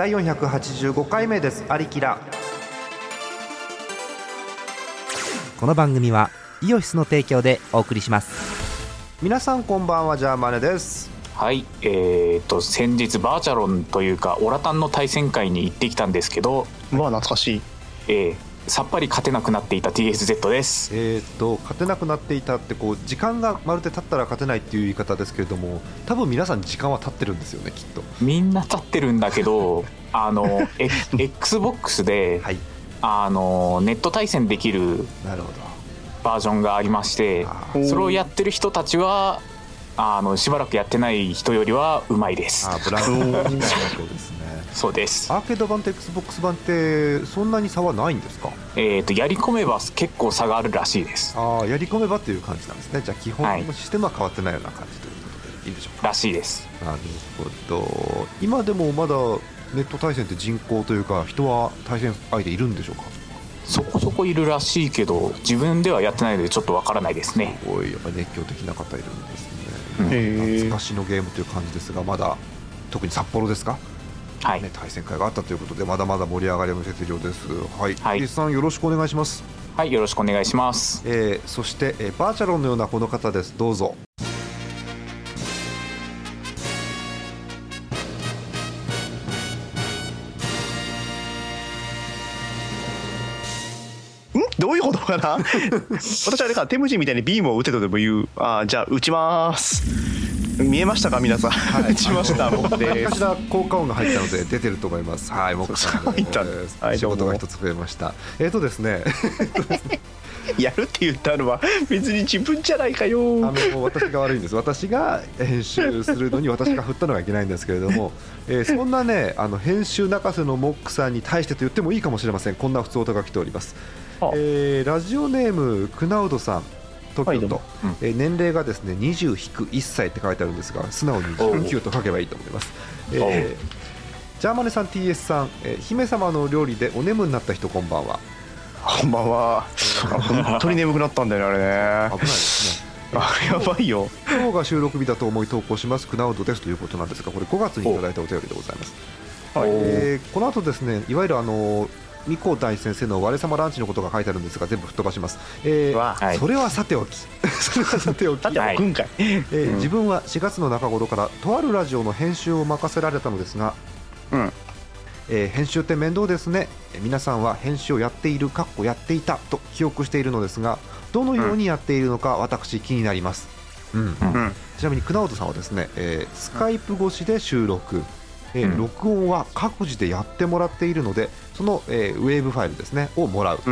第485回目です。アリキラ。この番組はイオシスの提供でお送りします。皆さんこんばんはジャーマネです。はい、えー、と先日バーチャロンというかオラタンの対戦会に行ってきたんですけど、まあ懐かしい。えーさっぱり勝てなくなっていた TSZ です。えー、と勝てなくなっていたってこう時間がまるで経ったら勝てないっていう言い方ですけれども多分皆さん時間は経ってるんですよねきっと。みんな立ってるんだけど あの、え XBOX で、はい。あのネット対戦できるなるほど。バージョンがありましてそれをやってる人たちはあのしばらくやってない人よりはうまいです。あブランドになるわけですねそうです。アーケード版と XBOX 版ってそんなに差はないんですか？えー、とやり込めば結構差があるらしいです。ああやり込めばっていう感じなんですね。じゃあ基本はいのシステムは変わってないような感じということでいいでしょうか？らしいです。なるほど。今でもまだネット対戦って人口というか人は対戦相手いるんでしょうか？そこそこいるらしいけど自分ではやってないのでちょっとわからないですね。すごい。やっぱり熱狂的な方いるんですうん。ね、へー。懐かしのゲームという感じですがまだ特に札幌ですか、はい、ね、対戦会があったということでまだまだ盛り上がりの説量です。はい、はい。さんよろしくお願いします、はい、よろしくお願いします。えーそして、えーバーチャロンのようなこの方です。どうぞ。ん？どういうことかな？私はあれかテムジンみたいにビームを撃てとでも言う。あーじゃあ撃ちます見えましたか皆さん、撃ちました？僕です。効果音が入ったので出てると思います。はいもさんです。はい仕事が一つ増えました。えっ、とですね。やるって言ったのは別に自分じゃないかあよの私が悪いんです。私が編集するのに私が振ったのがいけないんですけれども、えーそんなねあの編集泣かせのモックさんに対してと言ってもいいかもしれません。こんな普通音が来ております、あ。えーラジオネームクナウドさん東京都、はいえー年齢がですね20-1歳って書いてあるんですが素直に19と書けばいいと思います、えージャーマネさん TS さん、えー姫様の料理でお眠になった人こんばんは。こんばんは。あ本当に眠くなったんだよねあれね。危ないですね。あやばいよ。今日が収録日だと思い投稿します。クナウドですということなんですがこれ5月にいただいたお便りでございます。おえーこの後ですねいわゆるあの三光大先生の我様ランチのことが書いてあるんですが全部吹っ飛ばします、えーわはい。それはさておき。それはさておき。え自分は4月の中頃からとあるラジオの編集を任せられたのですが、うん。えー編集って面倒ですね。えー皆さんは編集をやっているかっこやっていたと記憶しているのですがどのようにやっているのか私気になります、うん。うん。うん。ちなみにクナさんはですね、えースカイプ越しで収録、えーうん。録音は各自でやってもらっているのでその、えーウェーブファイルですねをもらう、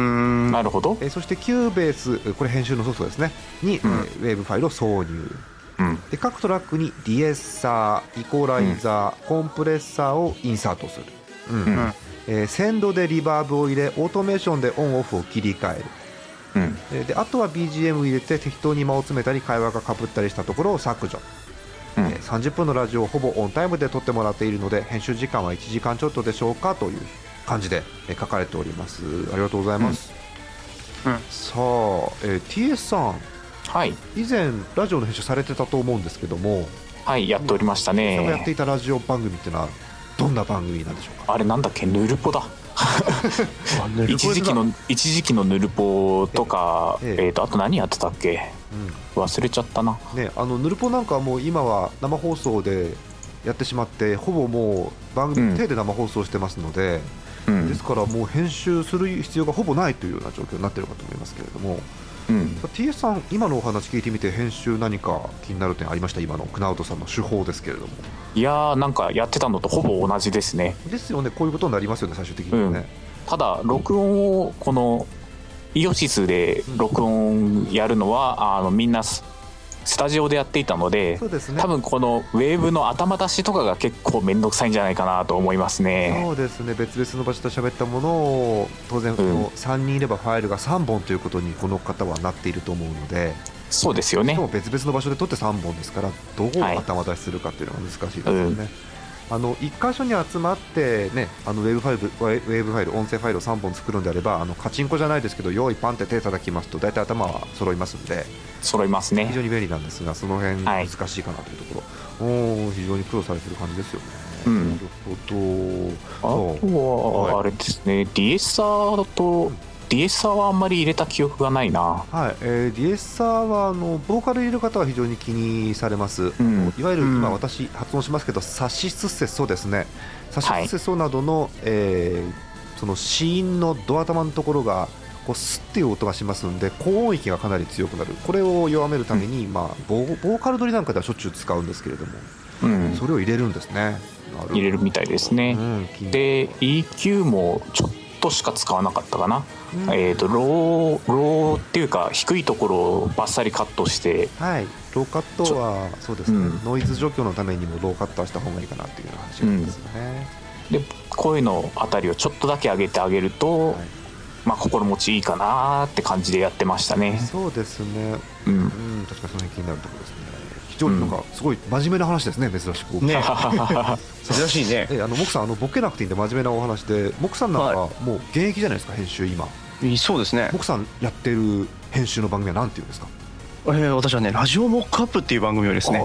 なるほど、えーそして Cubase これ編集のソフトですね。に、うん。えー wave ファイルを挿入。うん、で各トラックに de-esser イコライザー、コンプレッサーをインサートする、うん。うん。えーセンドでリバーブを入れオートメーションでオンオフを切り替える。うん、えーであとは BGM 入れて適当に間を詰めたり会話がかぶったりしたところを削除。うん。えー30分のラジオをほぼオンタイムで撮ってもらっているので編集時間は1時間ちょっとでしょうかという感じでえー書かれております。ありがとうございます、うん。うん。さあ、えー TS さん。はい。以前ラジオの編集されてたと思うんですけども、はいやっておりましたさんがやってねいたラジオ番組っていうのはどんな番組なんでしょうか？あれなんだっけ？ヌルポだ。一時期の一時期のヌルポとかええ。えー、とあと何やってたっけ？忘れちゃったな。ね、あのヌルポなんかはもう今は生放送でやってしまってほぼもう番組うん。手で生放送してますので、うん。ですからもう編集する必要がほぼないというような状況になっているかと思いますけれども。うん、TS さん今のお話聞いてみて編集何か気になる点ありました？今のクナウドさんの手法ですけれども。いやーなんかやってたのとほぼ同じですね。ですよね。こういうことになりますよね最終的にはね、ただ録音をこのイオシスで録音やるのはあのみんなススタジオでやっていたのでそうですね。多分この wave の頭出しとかが結構面倒くさいんじゃないかなと思いますね。そうですね。別々の場所で喋ったものを当然この3人いればファイルが3本ということにこの方はなっていると思うのでそうですよね。別々の場所で撮って3本ですからどこをはい。頭出しするかっていうのが難しいですよね、あの1箇所に集まって、ね、あの wave ファイル wave ファイル音声ファイルを3本作るんであればあのカチンコじゃないですけど用意パンって手叩きますと大体頭は揃いますんで揃いますね。非常に便利なんですがその辺はい。難しいかなというところ、おー非常に苦労されてる感じですよね。うん。なるほど。あとはあれですね、ディエッサーとディエッサーはあんまり入れた記憶がないな。はい、えー、ディエッサーはあのボーカル入れる方は非常に気にされます、うん。いわゆるうん。今私発音しますけど、サシスセソですね。サシスセソなどの、えーその子音のドア玉のところがこうスッっていう音がしますんで高音域がかなり強くなる。これを弱めるために、まあ、ボーカル取りなんかではしょっちゅう使うんですけれども、うん。それを入れるんですね。入れるみたいですね、うんで EQ もちょっとしか使わなかったかな、うん。えっ、とローローっていうか低いところをバッサリカットしてはい、ローカットはそうですね、うん。ノイズ除去のためにもローカットはした方がいいかなっていう話がありますよね、で声のあたりをちょっとだけ上げてあげると、はい。まあ心持ちいいかなって感じでやってましたね。そうですね、うん。うん、確かにその辺気になるところですね非常になんかすごい真面目な話ですね珍しく。ね。珍しいね。えあの木さんあのボケなくていいんで真面目なお話で木さんなんかはもう現役じゃないですか編集今。そうですね、木さんやってる編集の番組は何ていうんですか？えー私はねラジオモックアップっていう番組をですね。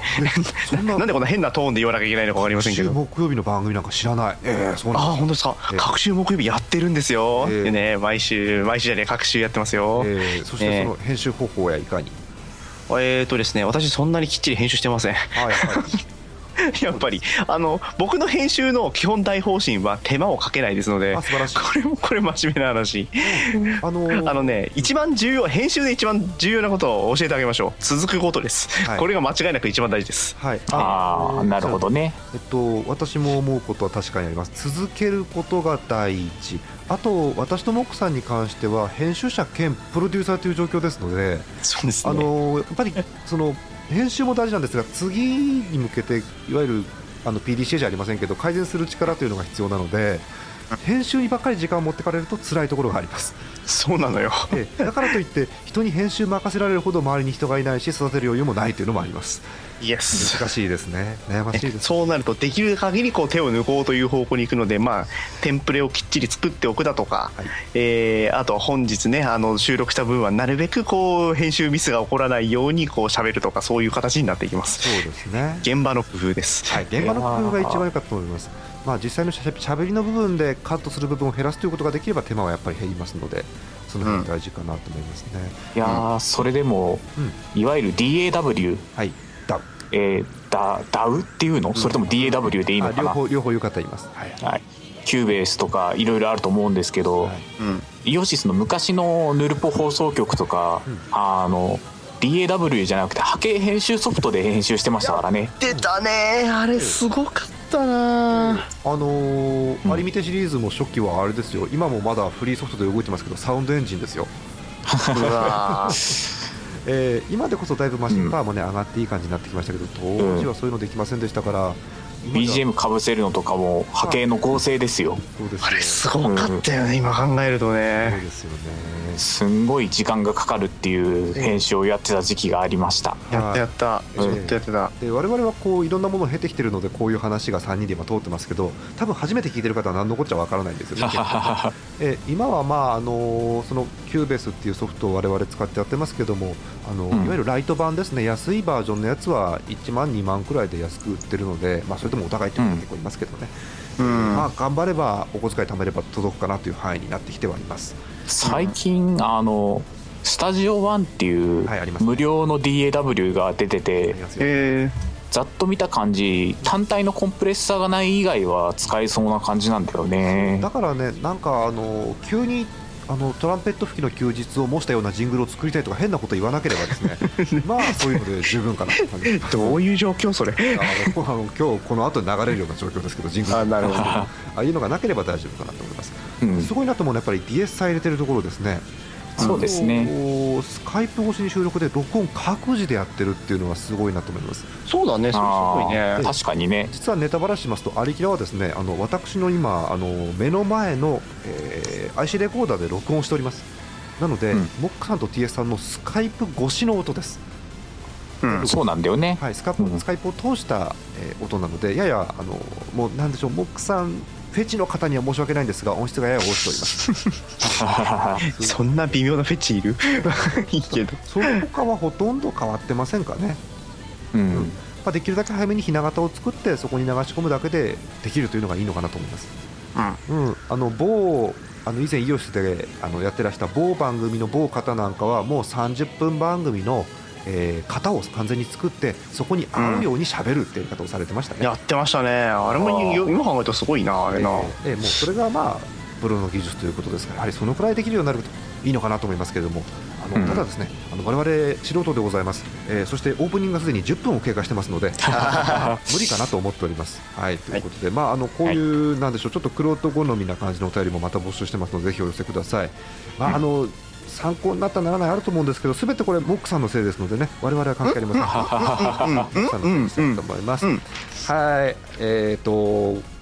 な なんでこんな変なトーンで言わなきゃいけないのか分かりませんけど。週木曜日の番組なんか知らない。ええそうあなん本当ですか？ええ各週木曜日やってるんですよ、ええでね毎週毎週じゃねえ各週やってますよ、ええそしてその編集方法やいかに、えーとですね私そんなにきっちり編集してません。はいはい。やっぱりあの僕の編集の基本大方針は手間をかけないですのであ素晴らしい。これもこれ真面目な話。あのー あのね一番重要編集で一番重要なことを教えてあげましょう。続くことです、はい。これが間違いなく一番大事です。はい、ああなるほどね。えっと、私も思うことは確かにあります。続けることが第一あと私とモックさんに関しては編集者兼プロデューサーという状況ですので、そうですね。あのやっぱりその編集も大事なんですが次に向けていわゆるあの PDCA じゃありませんけど改善する力というのが必要なので編集にばっかり時間を持ってかれると辛いところがあります。そうなのよ。ええ。だからといって人に編集任せられるほど周りに人がいないし育てる余裕もないというのもあります。難しいですね。悩ましいです。そうなるとできる限りこう手を抜こうという方向に行くので、まあ、テンプレをきっちり作っておくだとか、はい。えーあとは本日ねあの収録した分はなるべくこう編集ミスが起こらないようにこう喋るとかそういう形になっていきます。そうですね。現場の工夫です、はい、現場の工夫が一番良かったと思います。まあ、実際のしゃしゃべりの部分でカットする部分を減らすということができれば手間はやっぱり減りますのでその辺大事かなと思いますね。いやーそれでもうん、いわゆる DAW はい、だえー、ダダウっていうの？それとも DAW でいいのかな、方両方言う方います。はい、はい、Cubase とかいろいろあると思うんですけど、はい。うん。イオシスの昔のヌルポ放送局とか、うん。あの DAW じゃなくて波形編集ソフトで編集してましたからね。出たね。あれすごかったなあのーマリミテシリーズも初期はあれですよ。今もまだフリーソフトで動いてますけど SoundEngine ですよ、えー今でこそだいぶマシンパワーもね、上がっていい感じになってきましたけど当時はそういうのできませんでしたから、BGM かぶせるのとかも波形の合成ですよ。そうですよ。あれすごかったよね今考えるとそうねですよねすんごい時間がかかるっていう編集をやってた時期がありました。やったやった。うん。ずっとやってた。で我々はこういろんなものを経てきてるのでこういう話が3人で今通ってますけど多分初めて聞いてる方は何のこっちゃわからないんですよ。ね え今はまああのその Cubase っていうソフトを我々使ってやってますけどもあの、うん。いわゆるライト版ですね。安いバージョンのやつは1万2万くらいで安く売ってるので、まあ、それでもお互いっていうのは結構いますけどね、うんまあ、頑張ればお小遣い貯めれば届くかなという範囲になってきてはいます。最近あのスタジオワンっていう無料の DAW が出ててえざっと見た感じ単体のコンプレッサーがない以外は使えそうな感じなんだよね。だからねなんかあの急にあのトランペット吹きの休日を模したようなジングルを作りたいとか変なこと言わなければですね。まあそういうので十分かな。どういう状況それ？あのあの今日この後に流れるような状況ですけどジングルあなるほど。ああいうのがなければ大丈夫かなと思います、うん。すごいなと思うのはやっぱり DS さん入れてるところですねそうですね。スカイプ越しに収録で録音各自でやってるっていうのはすごいなと思います。そうだねすごいね。確かにね。実はネタバラししますとアリキラはですねあの私の今あの目の前の、えー IC レコーダーで録音しております。なので、うん。モックさんと TS さんのスカイプ越しの音です。うん。そうなんだよね。はい、スカイプうん。スカイプを通した、えー音なので、ややあのもうなんでしょう、モックさん、フェチの方には申し訳ないんですが、音質がやや落ちております。そんな微妙なフェチいる？いいけどその他はほとんど変わってませんかね。うんまあ、できるだけ早めにひな形を作ってそこに流し込むだけでできるというのがいいのかなと思います。うん、あの某あの以前イオシスであのやってらした某番組の某方なんかはもう30分番組の、えー型を完全に作ってそこに合うように喋るっていう方をされてましたね。やってましたね。あれもよ今考えるとすごいなあれな、えーえーもうそれがまあプロの技術ということですからやはりそのくらいできるようになるといいのかなと思いますけれどもあの、うん。ただですねあの我々素人でございます、えーそしてオープニングがすでに10分を経過してますので 無理かなと思っております。はいということで、まああのこういう、なんでしょうちょっとクロート好みな感じのお便りもまた募集してますのでぜひお寄せください。まああの参考になったならないあると思うんですけどすべてこれモックさんのせいですのでね我々は関係ありません。モックさんのせいにしたいと思います。うんはいえっ、と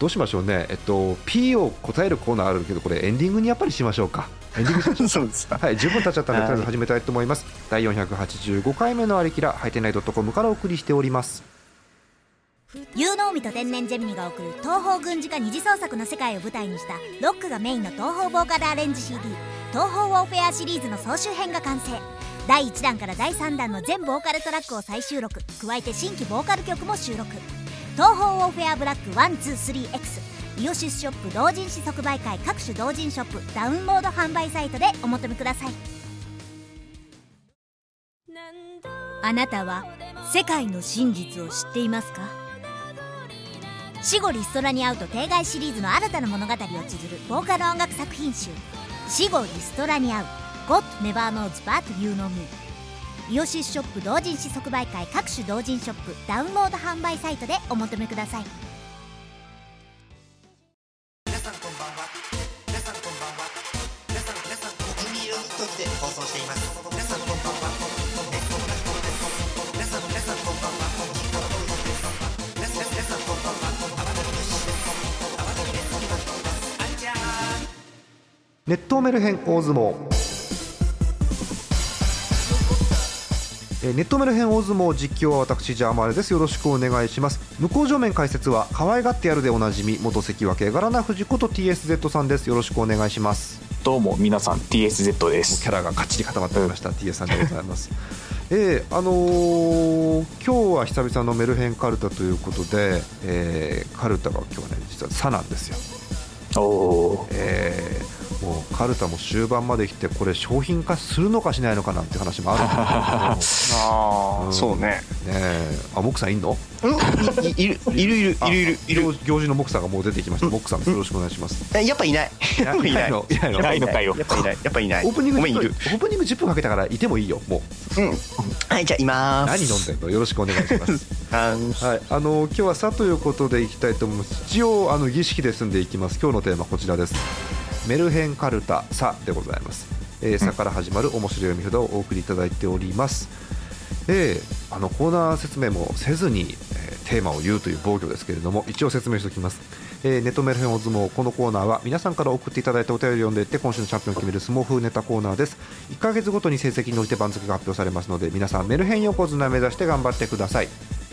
どうしましょうね、えっと、P を答えるコーナーあるけど、これ、エンディングにやっぱりしましょうか。エンディングしましょう そうですかはい、十分経っちゃったので、はいとりあえず始めたいと思います。第485回目のありきら、ハイテナイドットコムからお送りしております。有能美と天然ジェミニが送る東方軍事化二次創作の世界を舞台にしたロックがメインの東方ボーカルアレンジ CD「東方ウォーフェア」シリーズの総集編が完成。第1弾から第3弾の全ボーカルトラックを再収録。加えて新規ボーカル曲も収録。東方ウォーフェアブラック 123X イオシスショップ同人誌即売会各種同人ショップ。ダウンロード販売サイトでお求めください。あなたは世界の真実を知っていますか？死後リストラに会うと定外シリーズの新たな物語を綴るボーカル音楽作品集「死後リストラに会う。God Never Knows But You Know Me」イオシスショップ同人誌即売会各種同人ショップダウンロード販売サイトでお求めください。ネットメルヘン大相撲。えーネットメルヘン大相撲実況は私ジャーマールです。よろしくお願いします。向正面解説は可愛がってやるでおなじみ元関脇柄名藤子と TSZ さんです。よろしくお願いします。どうも皆さん TSZ です。キャラがかっちり固まってきました、TS さんでございます。えーあのー今日は久々のメルヘンカルタということで、えーカルタが今日はね実は「サ」なんですよ、おおえーもうカルタも終盤まで来てこれ商品化するのかしないのかなんて話もあるんです ああ、うん。そうね。ねえ。あモクさんいんの？うん。いいる。いるいるあいるいる。いる。行行事のモクさんがもう出てきました、モクさんです。よろしくお願いします。えやっぱいない。やっぱいない。の？いない。ないのかよ。やっぱいない。やっぱいない。オープニング10分ごめんいる。オープニング10分かけたからいてもいいよもう。うん。はいじゃあいまー何す飲んでんの？よろしくお願いします。はい、あの今日は「さ」ということでいきたいと思います。一応あの儀式で済んでいきます。今日のテーマこちらですメルヘンカルタ「さ」でございます「えーさ」から始まる面白い読み札をお送りいただいております。えーあのコーナー説明もせずに、えーテーマを言うという防御ですけれども一応説明しておきます、えーネットメルヘンお相撲このコーナーは皆さんから送っていただいたお便りを読んでいって今週のチャンピオンを決める相撲風ネタコーナーです。1ヶ月ごとに成績に応じて番付が発表されますので皆さんメルヘン横綱目指して頑張ってください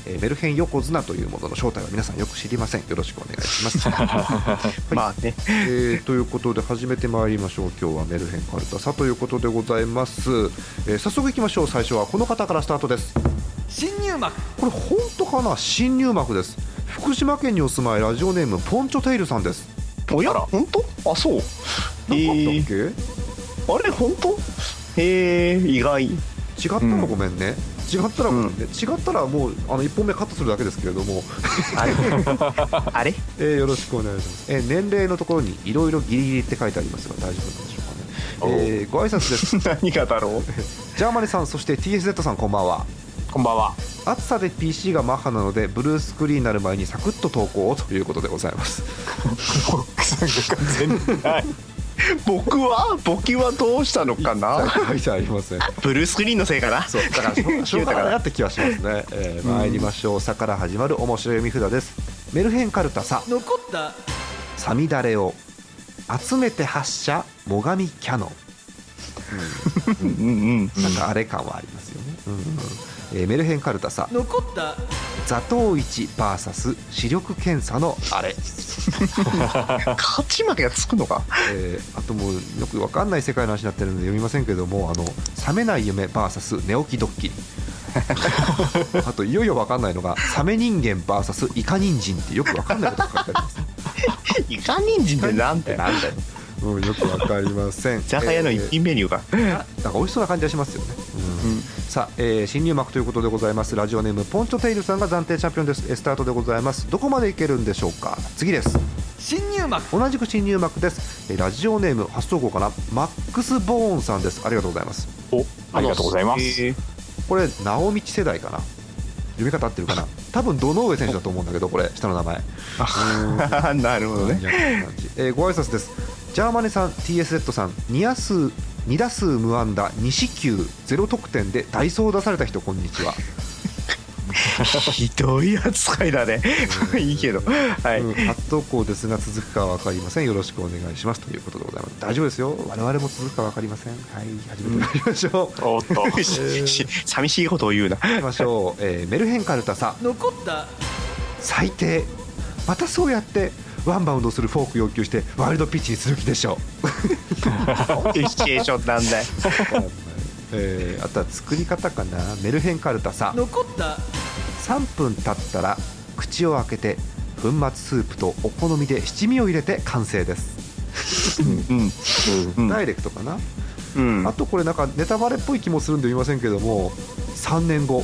えーメルヘン横綱というものの正体は皆さんよく知りません。よろしくお願いします、まあね。えーということで始めてまいりましょう。今日はメルヘンカルタさということでございます、えー早速いきましょう。最初はこの方からスタートです。新入幕。これ本当かな？新入幕です。福島県にお住まいラジオネームポンチョテイルさんです。おや？あら。本当？あそう。なかったっけ、違あれ本当？へえ意外。ったらごめんね、違ったらごめんね、違ったらもうあの1本目カットするだけですけれども、あれ？あれ？えーよろしくお願いします、えー年齢のところにいろいろギリギリって書いてありますが大丈夫なんでしょうかね、えーご挨拶です。何がだろう？ジャーマネさんそして TSZ さんこんばんは。こんばんは。暑さで PC がマッハなのでブルースクリーンになる前にサクッと投稿をということでございます僕はい僕は簿記はどうしたのかな？ありません。ブルースクリーンのせいかな？そうだからしょうがないなって気はしますね、えー参りましょう「さ」から始まる面白い読み札です。メルヘンカルタ「さ」残った。サミダレを集めて発射最上キャノうん。うんンなんかあれ感はありますよね、うんうんえーメルヘンカルタ「さ」残った。座頭市 VS 視力検査のあれ。勝ち負けがつくのか？えーあともうよくわかんない世界の話になってるので読みませんけどもあの冷めない夢 VS 寝起きドッキリ。あといよいよ分かんないのがサメ人間 VS イカ人参ってよく分かんないことが書いてあります。イカ人参ってなんてなんだよ、うん、よく分かりません。居酒屋の一品メニューが、えーなんか美味しそうな感じがしますよね、うんさあ、えー新入幕ということでございます。ラジオネームポンチョテイルさんが暫定チャンピオンです。えースタートでございます。どこまでいけるんでしょうか？次です。新入幕。同じく新入幕です。えーラジオネーム初投稿かな？マックス・ボーンさんです。ありがとうございます。おありがとうございます、えーこれ直道世代かな？読み方合ってるかな？多分堂上選手だと思うんだけどこれ下の名前。なるほどね。えーご挨拶です。ジャーマネさん TSZ さん2打数2打数無安打2四球。0得点でダイソーを出された人こんにちは、ひどい扱いだね。いいけど。はい、うん。初投稿ですが続くかは分かりません。よろしくお願いします。ということでございます。大丈夫ですよ。我々も続くか分かりません。はい。始めてまいりましょう、おっと。しし寂しいことを言うな。行きましょう、えーメルヘンカルタさ残った。最低。またそうやってワンバウンドするフォーク要求してワイルドピッチにする気でしょう。シチュエーションなんだよ。えーあとは作り方かな。メルヘンカルタさ残った。3分経ったら口を開けて粉末スープとお好みで七味を入れて完成です、うんうんダイレクトかな、うん。あとこれなんかネタバレっぽい気もするんで言いませんけども3年後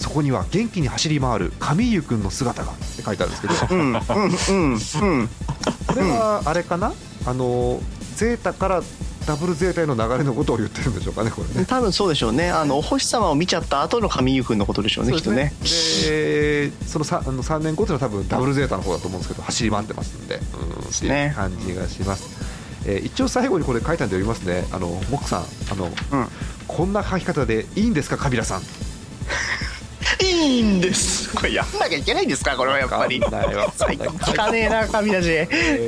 そこには元気に走り回る神湯くんの姿がって書いてあるんですけど。うんうんうんうん。これはあれかな？あのゼータからダブルゼータへの流れのことを言ってるんでしょうかねこれね。多分そうでしょうね。あのお星様を見ちゃった後の神優くんのことでしょうねきっとね。でその 3, あの3年後というのは多分ダブルゼータの方だと思うんですけど走り回ってますんで。うんっていう感じがします、えー一応最後にこれ書いたんで読みますね。あのモックさんあの、うん。こんな書き方でいいんですかカビラさんいいんです。これやんなきゃいけないんですか？これはやっぱり。最高聞かねえな神だし。え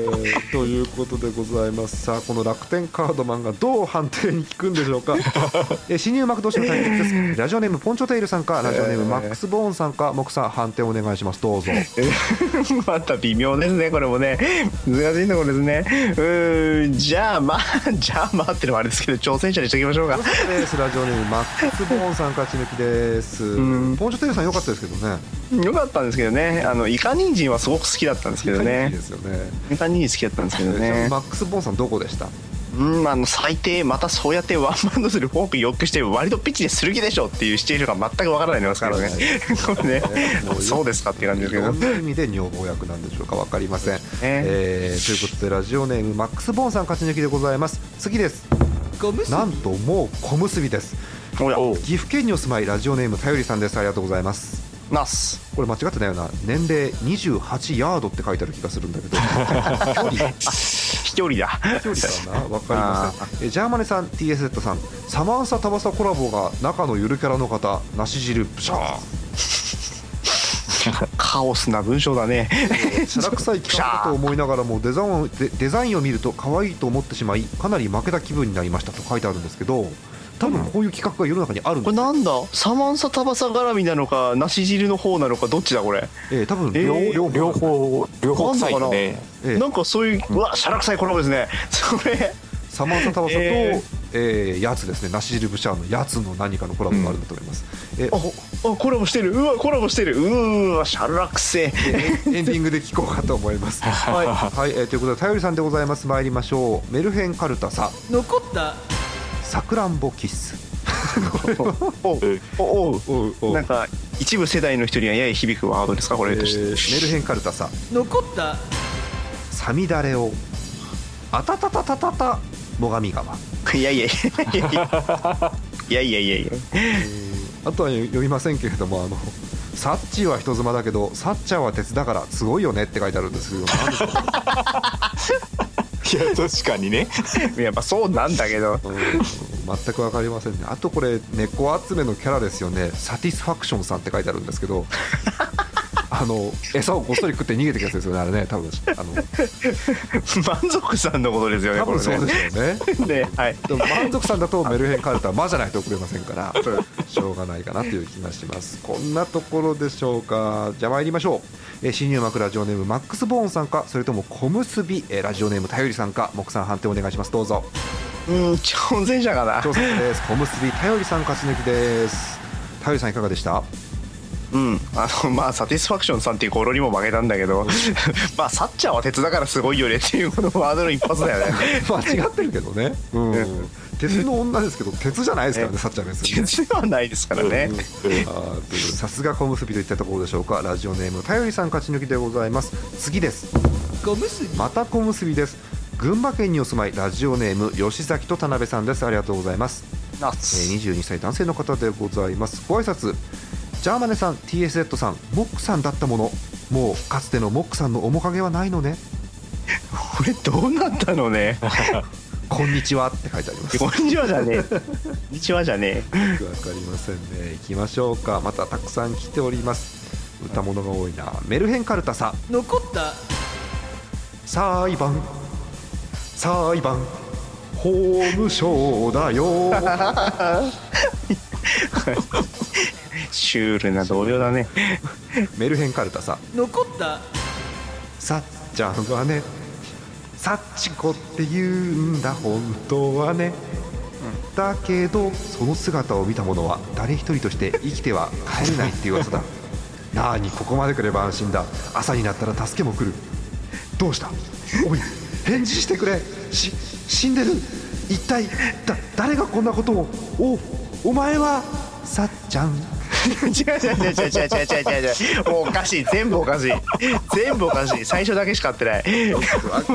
ーということでございます。さあこの楽天カードマンがどう判定に効くんでしょうか、えー新入幕同士の対決です。ラジオネームポンチョテイルさんかラジオネームマックス・ボーンさんか木さん判定お願いします。どうぞ。また微妙ですねこれもね。難しいところですね。うーんじゃあまあ じゃあまあってのはあれですけど挑戦者にしておきましょうか。です。ラジオネームマックス・ボーンさん勝ち抜きです。ん。ポンチョさん良かったですけどねよかったんですけどねあのイカ人参はすごく好きだったんですけどいいねですよねイカ人参好きだったんですけどねマックス・ボンさんどこでしたうんあの最低またそうやってワンバウンドするフォーク要求して割とピッチでする気でしょっていうシチュエーションが全くわからないのですからねこれねそうですかっていう感じですけどどんな意味で女房役なんでしょうか分かりません、ねえーということでラジオネームマックス・ボンさん勝ち抜きでございます次ですなんともう小結びです岐阜県にお住まいラジオネームたよりさんです。ありがとうございます。ナス。これ間違ってないよな。年齢28ヤードって書いてある気がするんだけど。距離。一人だ。距離かな？分かりません。えジャーマネさん TSZ さん。サマンサタバサコラボが中のゆるキャラの方梨汁プシャー。カオスな文章だね。しゃらくさい企画だと思いながらもデザインをデデザインを見ると可愛いと思ってしまいかなり負けた気分になりましたと書いてあるんですけど多分こういう企画が世の中にあるんですよ、これなんだ？サマンサタバサ絡みなのか梨汁の方なのかどっちだこれ、えー多分えー両両方。両方。臭いよね。えー。なんかそういううわしゃらくさいコラボですね。それ。サマンサタバサと、ええーやつですね。梨汁ブシャーのやつの何かのコラボがあるんだと思います、えーああコラボしてる。うわコラボしてる。うーわしゃらくせえエンディングで聞こうかと思います。はい、はいえーということで、頼りさんでございます。参りましょう。メルヘンカルタサ、残ったさくらんぼキッス。おおおなんか一部世代の人にはやや響くワードですか？これとして、えー、メルヘンカルタさ。残った。さみだれを。あたたたたたた。最上川いやいやいや。いやいやいやいや、えー、あとは読みませんけれどもあのサッチは人妻だけどサッチャーは鉄だからすごいよねって書いてあるんですけど何でしょう。や確かにね。やっぱそうなんだけど。うん。全く分かりませんね。あとこれ猫集めのキャラですよね。サティスファクションさんって書いてあるんですけどあの餌をこっそり食って逃げてくやつですよねあれね多分。あの 満足さんのことですよね多分そうでしょうね。う ねはい。でも満足さんだとメルヘンカルタは魔じゃないと送れませんから しょうがないかなという気がします。こんなところでしょうか。じゃあ参りましょう、えー新入幕ラジオネームマックスボーンさんかそれとも小結び、えーラジオネームたよりさんか木さん判定お願いします。どうぞ。うん挑戦者かな。挑戦です。小結びたよりさん勝ち抜きです。太陽さんいかがでした？うん、あのまあサティスファクションさんっていう語呂にも負けたんだけど まあサッチャーは鉄だからすごいよねっていうこのワードの一発だよね間違ってるけどね、うん、鉄の女ですけど鉄じゃないですからねさっちゃんですよね鉄ではないですからね、さすが小結びといったところでしょうか。ラジオネームたよりさん勝ち抜きでございます。次です。小結。びまた小結びです。群馬県にお住まいラジオネーム吉崎と田辺さんです。ありがとうございます、えー、22歳男性の方でございます。ご挨拶ジャーマネさん TSZ さんモックさんだったもの。もうかつてのモックさんの面影はないのね。これどうなったのね？こんにちはって書いてあります。こんにちはじゃねえ。こんにちはじゃねえ。よくわかりませんね。行きましょうか。またたくさん来ております。歌物が多いな。メルヘンカルタさ。残った。裁判。裁判。法務省だよ シュールな同僚だね。メルヘンカルタさ。残った？さっちゃんはねサッチコって言うんだ本当はね、だけどその姿を見た者は誰一人として生きては帰れないっていう噂だ。なあにここまで来れば安心だ。朝になったら助けも来る。どうした？おい返事してくれ。し死んでる。一体だ誰がこんなことを？おお前はさっちゃん 違う違う違う違う違う違う違う違うもうおかしい全部おかしい全部おかしい最初だけしか合ってないわ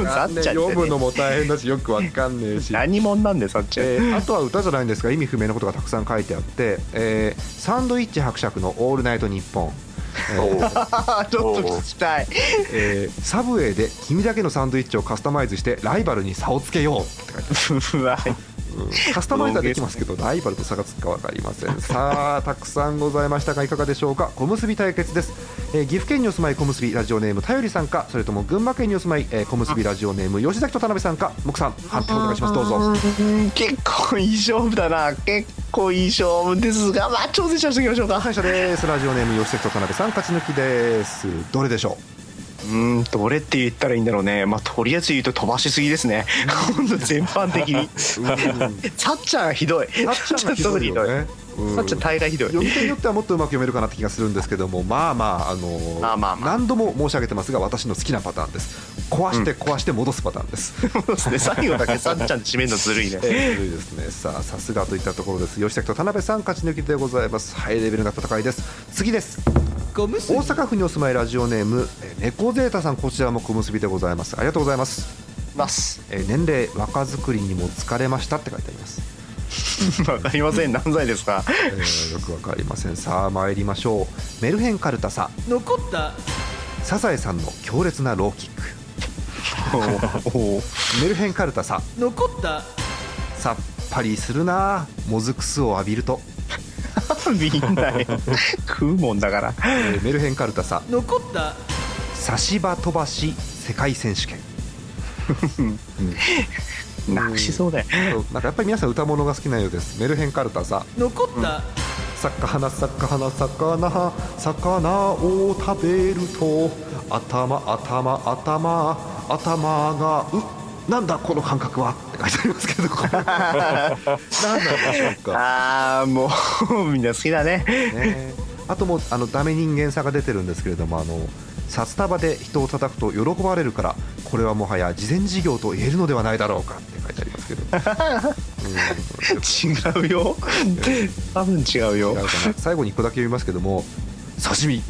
かんねえ読むのも大変だしよくわかんねえし何者なんでさっちゃん、えーあとは歌じゃないんですが意味不明なことがたくさん書いてあって、えーサンドイッチ伯爵の「オールナイトニッポン」えーちょっと聞きたいえーサブウェイで君だけのサンドイッチをカスタマイズしてライバルに差をつけようって書いてあるカスタマイズはできますけどライバルと差がつくか分かりません。さあたくさんございました。がいかがでしょうか小結び対決です、えー岐阜県にお住まい小結びラジオネームたよりさんかそれとも群馬県にお住まい、えー小結びラジオネーム吉崎と田辺さんか。木さん判定お願いします。どうぞ。うん結構いい勝負だな。結構いい勝負ですがまあ挑戦者していきましょうか。感謝です。ラジオネーム吉崎と田辺さん勝ち抜きです。どれでしょう？ーんどれって言ったらいいんだろうね。まあとりあえず言うと飛ばしすぎですね。本当全般的に。さっちゃん がひどい。さっちゃんがひどいうん。さっちゃん大概ひどい。読み手によってはもっとうまく読めるかなって気がするんですけどもまあまああのーまあまあまあ。何度も申し上げてますが私の好きなパターンです。壊して壊して戻すパターンです、そうですね。最後だけさっちゃん締めるのずるいね。えーずるいですね。さあさすがといったところです。吉崎と田辺さん勝ち抜きでございます。ハイレベルな戦いです。次です。大阪府にお住まいラジオネームえー猫ゼータさん。こちらも小結びでございます。ありがとうございます、ます。えー年齢若作りにも疲れましたって書いてあります わかりません。何歳ですか？えーよくわかりません。さあ参りましょう。メルヘンカルタさ。残った。サザエさんの強烈なローキック。おおメルヘンカルタさ。残った。さっぱりするな。もずく酢を浴びると、みんなね食うもんだから。えーメルヘンカルタさ。残った。差し歯飛ばし世界選手権 なくしそうだよ。そう。なんかやっぱり皆さん歌物が好きなようです。メルヘンカルタさ。残った。魚魚魚魚を食べると頭頭頭頭がうなんだこの感覚はって書いてありますけど。こ れ何なんでしょうか。ああもうみんな好きだね。ね、あともうあのダメ人間さが出てるんですけれどもあの札束で人を叩くと喜ばれるからこれはもはや事前事業と言えるのではないだろうかって書いてありますけど、うん、違うよ。多分違うよ。最後に1個だけ読みますけども刺身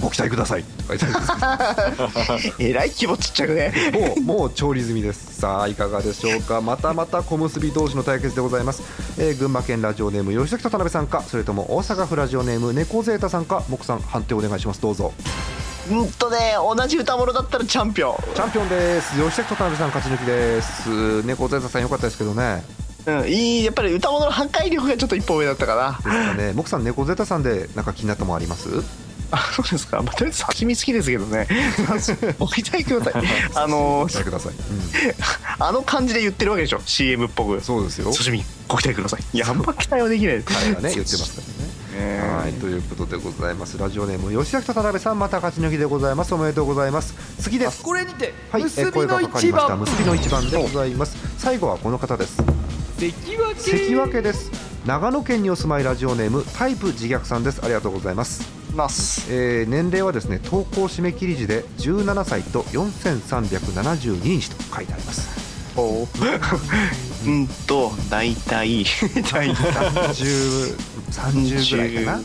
ご期待ください。って書いてありますえらい気持ちっちゃくね。もうもう調理済みです。さあいかがでしょうか。またまた小結び同士の対決でございます、えー群馬県ラジオネーム吉崎と田辺さんかそれとも大阪府ラジオネーム猫ゼータさんか木さん判定お願いします。どうぞうんとね同じ歌物だったらチャンピオン。チャンピオンです。吉崎と田辺さん勝ち抜きです。猫ゼータさん良かったですけどね。うんいいやっぱり歌物の破壊力がちょっと一歩上だったかな。ですかね。木さん猫ゼータさんでなんか気になったもんあります？あそうですか、まあ、とりあえず刺身好きですけどね。お期待くださいあのお答えください、あの感じで言ってるわけでしょ。CM っぽく。うん、そうですよ。刺身ご期待ください。いやあんま期待はできない彼がね言ってますからね。ねはいということでございます。ラジオネーム吉崎と田辺さんまた勝ち抜きでございます。おめでとうございます。次です。これにてはい、え結びー声がの一番かかりました。結びの一番でございます。最後はこの方です。関脇。関脇です。長野県にお住まいラジオネームタイプ自虐さんです。ありがとうございます、ます。えー年齢はですね投稿締め切り時で17歳と4372日と書いてあります。おう。ん。と大体。大体30 30ぐらいかな。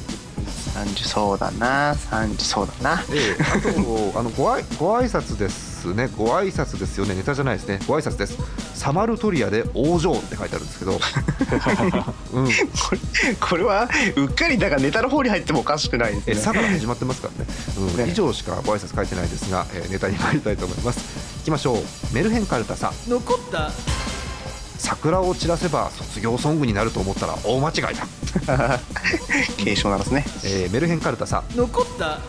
30そうだな。30そうだな。ええ。あとあのごあいご挨拶ですね。ご挨拶ですよね。ネタじゃないですね。ご挨拶です。サマルトリアで王女って書いてあるんですけど、うん、これこれはうっかりだからネタの方に入ってもおかしくないですね。えさから始まってますからね,、うん。ね。以上しかご挨拶書いてないですが、えーネタに参りたいと思います。いきましょう。メルヘンカルタさん。残った桜を散らせば卒業ソングになると思ったら大間違いだ、継承なんですね。えーメルヘンカルタさん。残った。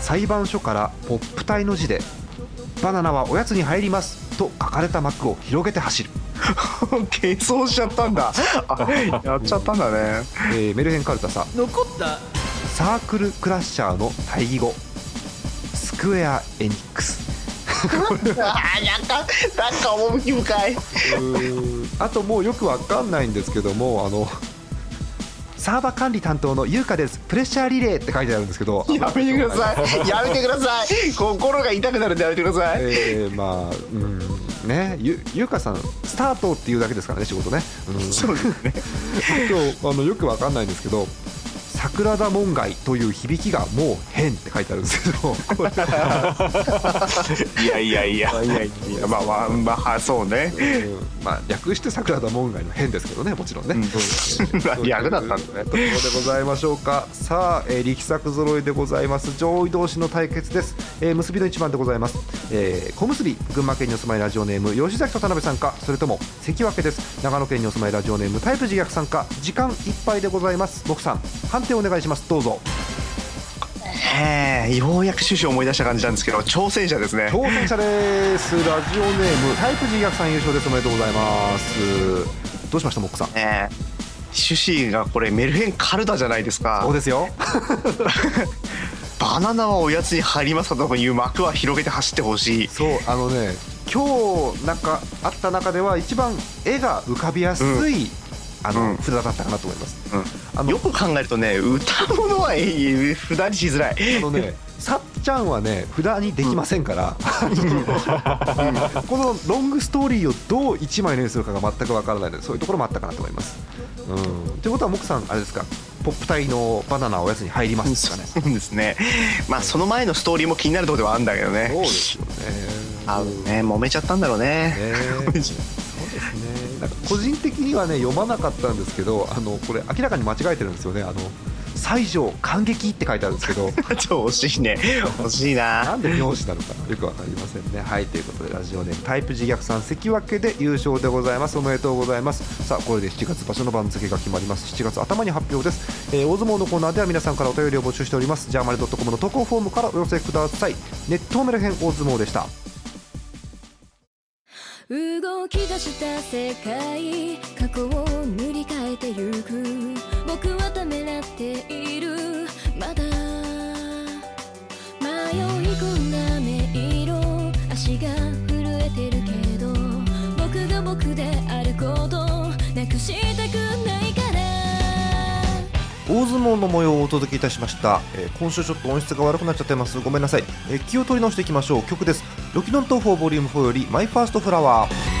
裁判所からポップ体の字で「バナナはおやつに入ります」と書かれた幕を広げて走る、継承しちゃったんだ。あやっちゃったんだね。えーメルヘンカルタさん。残った。サークルクラッシャーの対義語。スクエア・エニックスなんかなんか趣深い。あともうよくわかんないんですけどもあのサーバー管理担当の優香です。プレッシャーリレーって書いてあるんですけど。やめてください。やめてください。心が痛くなるんでやめてください。えー、まあうん。ねゆ優香さんスタートっていうだけですからね仕事ね、うん、そうですね。今日あのよくわかんないんですけど桜田門外という響きがもう変って書いてあるんですけどいやいやいやいやいや。まあまあまあそうね。うん。まあ略して桜田門外の変ですけどねもちろんね、うんえー略だったんだね。というところでございましょうか。さあ、えー力作揃いでございます。上位同士の対決です、えー結びの一番でございます、えー小結び群馬県にお住まいラジオネーム吉崎と田辺さんかそれとも関脇です。長野県にお住まいラジオネームタイプ自虐さんか時間いっぱいでございます。僕さん判定お願いします。どうぞ。えーようやく趣旨を思い出した感じなんですけど挑戦者ですね。挑戦者です。ラジオネームタイプ自虐さん優勝です。おめでとうございます。どうしましたモックさん？えー趣旨がこれメルヘンカルタじゃないですか。そうですよ。バナナはおやつに入りますかという幕は広げて走ってほしい。そうあのね今日なんかあった中では一番絵が浮かびやすい、あの、うん。札だったかなと思います。あのよく考えるとね歌物はえー札にしづらい。あのね さっちゃんはね札にできませんから、このロングストーリーをどう1枚のにするかが全くわからないのでそういうところもあったかなと思います。うん、ということはモクさんあれですか？ポップ隊のバナナおやつに入りますかね？そうですね。まあその前のストーリーも気になるところではあるんだけどね。そうですよね。あのね揉めちゃったんだろうね。ね。なんか個人的にはね読まなかったんですけど、あのこれ明らかに間違えてるんですよね。あの西条感激って書いてあるんですけど、超惜しいね惜しいななんで名字なのかよくわかりませんね。はいということでラジオネームタイプ自虐さん関脇で優勝でございます。おめでとうございます。さあこれで7月場所の番付が決まります。7月頭に発表です。えー大相撲のコーナーでは皆さんからお便りを募集しております。ジャーマネドットコムの投稿フォームからお寄せください。ネットメルヘン大相撲でした。動き出した世界過去を塗り替えてゆく。僕はためらっている。まだ迷い込んだ迷路足が震えてるけど僕が僕であることなくしたくないから。大相撲の模様をお届けいたしました、えー今週ちょっと音質が悪くなっちゃってます。ごめんなさい、えー気を取り直していきましょう。曲です。ロキノン東宝ボリューム4よりマイファーストフラワー。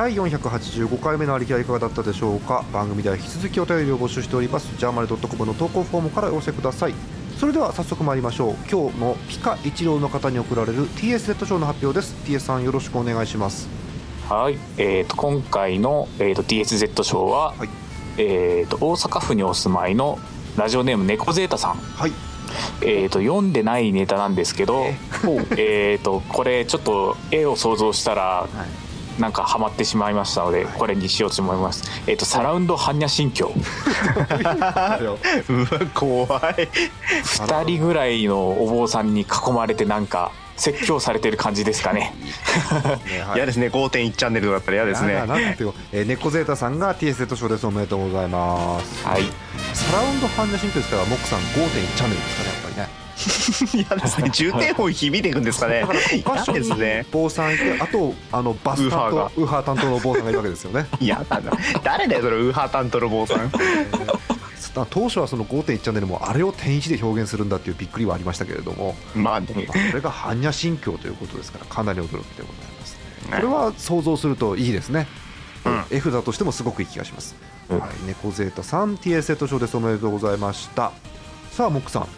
第485回目のありきはいかがだったでしょうか？番組では引き続きお便りを募集しております。ジャーマネドットコムの投稿フォームからお寄せください。それでは早速参りましょう。今日のピカ一郎の方に贈られる TSZ 賞の発表です。TS さんよろしくお願いします。はい、えー、と今回の、えー、と TSZ 賞は、はい。えー、と大阪府にお住まいのラジオネーム猫ゼータさん、はい。えー、と読んでないネタなんですけど、えー、とこれちょっと絵を想像したら、なんかハマってしまいましたので、これにしようと思います。えっ、とサラウンド般若心経。うわ怖い。二人ぐらいのお坊さんに囲まれてなんか説教されてる感じですかね。い。嫌ですね。5.1チャンネルだったら嫌ですね。なんていえー、猫ゼータさんが TSZ 賞ですおめでとうございます。はい。サラウンド般若心経ですからモックさん5.1チャンネルですかね やっぱりね嫌ですね重点音響いていくんですかね。だから5箇所嫌ですね。に坊さんいてあとあのバス担ウーファーが。当ウーハー担当の坊さんがいるわけですよね。嫌だな誰だよそれウーハー担当の坊さん。当初はその5.1チャンネルもあれを点1で表現するんだっていうびっくりはありましたけれども、まあね。まあこれが般若心経ということですからかなり驚きでございます。これは想像するといいですね、うん。F だとしてもすごくいい気がします、うん。はい、猫ゼータさん TSZ 賞ですおめでとうございました。さあモックさん、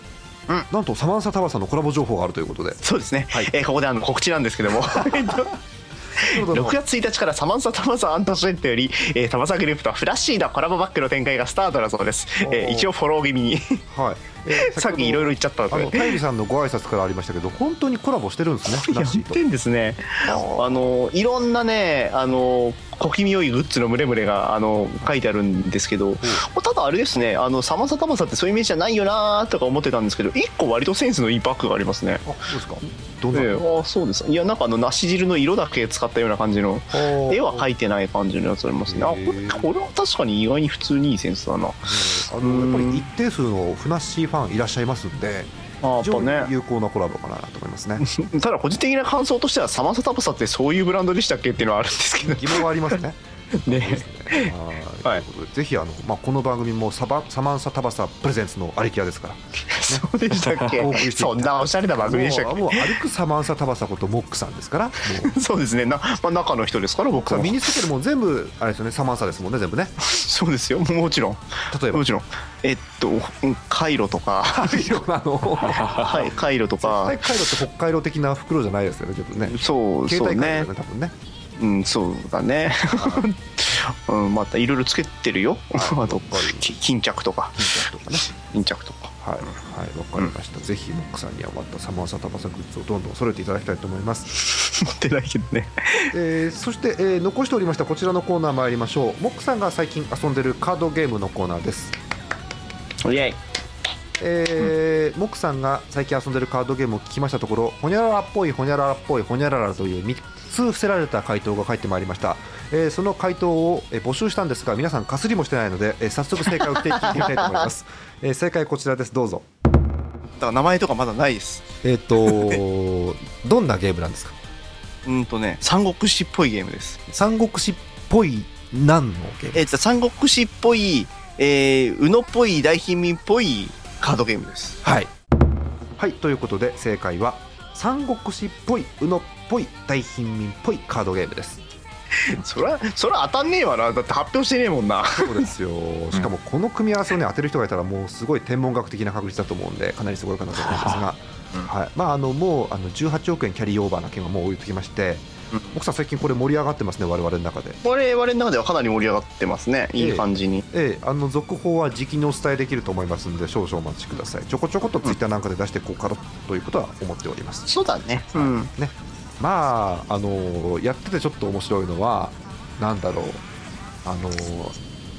うん。なんとサマンサタバサのコラボ情報があるということで。そうですね、はい。えーここであの告知なんですけども 6月1日からサマンサタマサアントシェットより、えー、タマサグループとフラッシーなコラボバックの展開がスタートだそうです、えー一応フォロー気味に。はい、えー さっきいろいろ言っちゃったのあのでタイリさんのご挨拶からありましたけど本当にコラボしてるんですねやってんですね。あのいろんなねあの小気味良いグッズのムレムレがあの書いてあるんですけどただあれですねあのサマンサタマサってそういうイメージじゃないよなーとか思ってたんですけど一個割とセンスのいいバッグがありますね。あそうですかどんな、ええ。あそうです。いやなんかあの梨汁の色だけ使ったような感じの絵は描いてない感じのやつありますね。あこれこれは確かに意外に普通にいいセンスだな。あのやっぱり一定数のフナッシーファンいらっしゃいますんで非常あやっぱね。に有効なコラボかなと思いますね。ただ個人的な感想としてはサマンサタバサってそういうブランドでしたっけっていうのはあるんですけど。疑問はありますね ね。ははい。ぜひあの、まあ、この番組もサバサマンサタバサプレゼンツのアリキアですから。そうでしたっけ？そんなおしゃれな番組でしたっもうもう歩くサマンサタバサことモックさんですから。そうですね。な、まあ、中の人ですから僕も身につけてるもん全部あれですよねサマンサですもんね全部ね。そうですよ。もちろん。例えば。もちろん。えっとうんカイロとか。カイロあの？はいカイロとか。カイロって北海道的な袋じゃないですよねちょっとね。そう携帯カイロね多分ねうんそうだね。うんまたいろいろつけてるよ。あとき巾着とか。巾着とかね。巾着とか。はい、はい、わかりました、ぜひモックさんにはまたサマンサタバサグッズをどんどん揃えていただきたいと思います。持ってないけどね。えーそして、えー残しておりましたこちらのコーナー参りましょう。モックさんが最近遊んでるカードゲームのコーナーです、イェイ。えーモックさんが最近遊んでるカードゲームを聞きましたところほにゃららっぽいほにゃららっぽいほにゃららという3つ伏せられた回答が返ってまいりました、えーその回答を、えー募集したんですが皆さんかすりもしてないので、えー早速正解を聞いて聞いたいと思います、えー正解こちらです。どうぞ。だから名前とかまだないです。えっ、と どんなゲームなんですか？うんとね三国志っぽいゲームです。三国志っぽい何のゲーム？えっと三国志っぽいえー、宇野っぽい大貧民っぽいカードゲームです。はい。はい、ということで正解は三国志っぽい、宇野っぽい、大貧民っぽいカードゲームです。それはそれは当たんねえわな。だって発表してねえもんな。そうですよ。しかもこの組み合わせをね当てる人がいたらもうすごい天文学的な確率だと思うんでかなりすごいかなと思うんですが、はい。まああのもうあの18億円キャリーオーバーな件はもう置いときまして、うん。奥さん最近これ盛り上がってますね我々の中で。我々の中ではかなり盛り上がってますね。いい感じに、ええ、あの続報は時期にお伝えできると思いますので少々お待ちください。ちょこちょことツイッターなんかで出していこうかなということは思っております。そうだね。うん。ね、まああのやっててちょっと面白いのはなんだろう。あの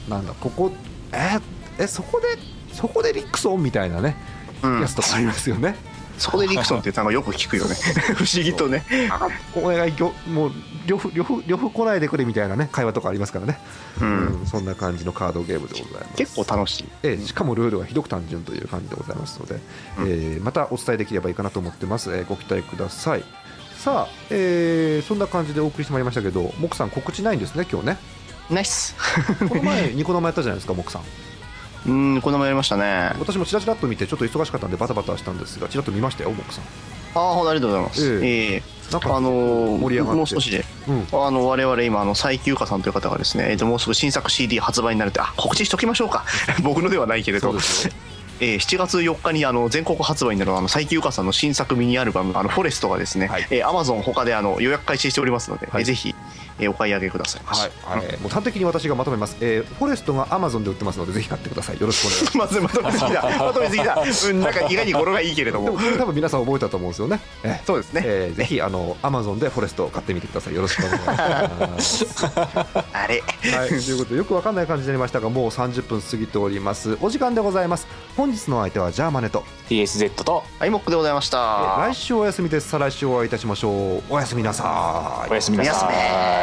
なんだここええそこでそこでリクソンみたいなね、うん。やつとかありますよね。そこでリクソンっていう単語よく聞くよね。不思議とね。あお願いもう両夫両夫両夫来ないでくれみたいなね会話とかありますからね、ううんんそんな感じのカードゲームでございます。結構楽しい。ええしかもルールはひどく単純という感じでございますので、うん。えーまたお伝えできればいいかなと思ってます、えーご期待くださいさあ、えーそんな感じでお送りしてまいりましたけどモクさん告知ないんですね今日ね。ナイスこの前 ニコ生やったじゃないですかモクさん。うんこの前やりましたね。あ私もちらちらっと見てちょっと忙しかったんでバタバタしたんですがちらっと見ましたよモクさん。あほんとありがとうございます。ええ。えなんかあのー盛り上がもう少しで、うん。あの我々今あの最休暇さんという方がですね、えーともうすぐ新作 CD 発売になるってあ告知しときましょうか。僕のではないけれどえー7月4日にあの全国発売になるあの最休暇さんの新作ミニアルバム「あのフォレスト」がですね、はい。えー、Amazon 他であの予約開始しておりますので、はい。えーぜひ、えーお買い上げくださいまし、はい、えーもう端的に私がまとめます、えーフォレストがアマゾンで売ってますのでぜひ買ってください。よろしくお願いします。まずまとめすぎだ。まとめすぎだ、うん、なんか意外に語呂がいいけれども。多分皆さん覚えたと思うんですよね、えーそうですね、えーぜひあのアマゾンでフォレストを買ってみてください。よろしくお願いします。あれ。はい、ということでよくわかんない感じになりましたがもう30分過ぎております。お時間でございます。本日の相手はジャーマネと。TSZ と。アイモックでございました。来週お休みです。再来週お会いいたしましょう。おやすみなさい。おやすみなさい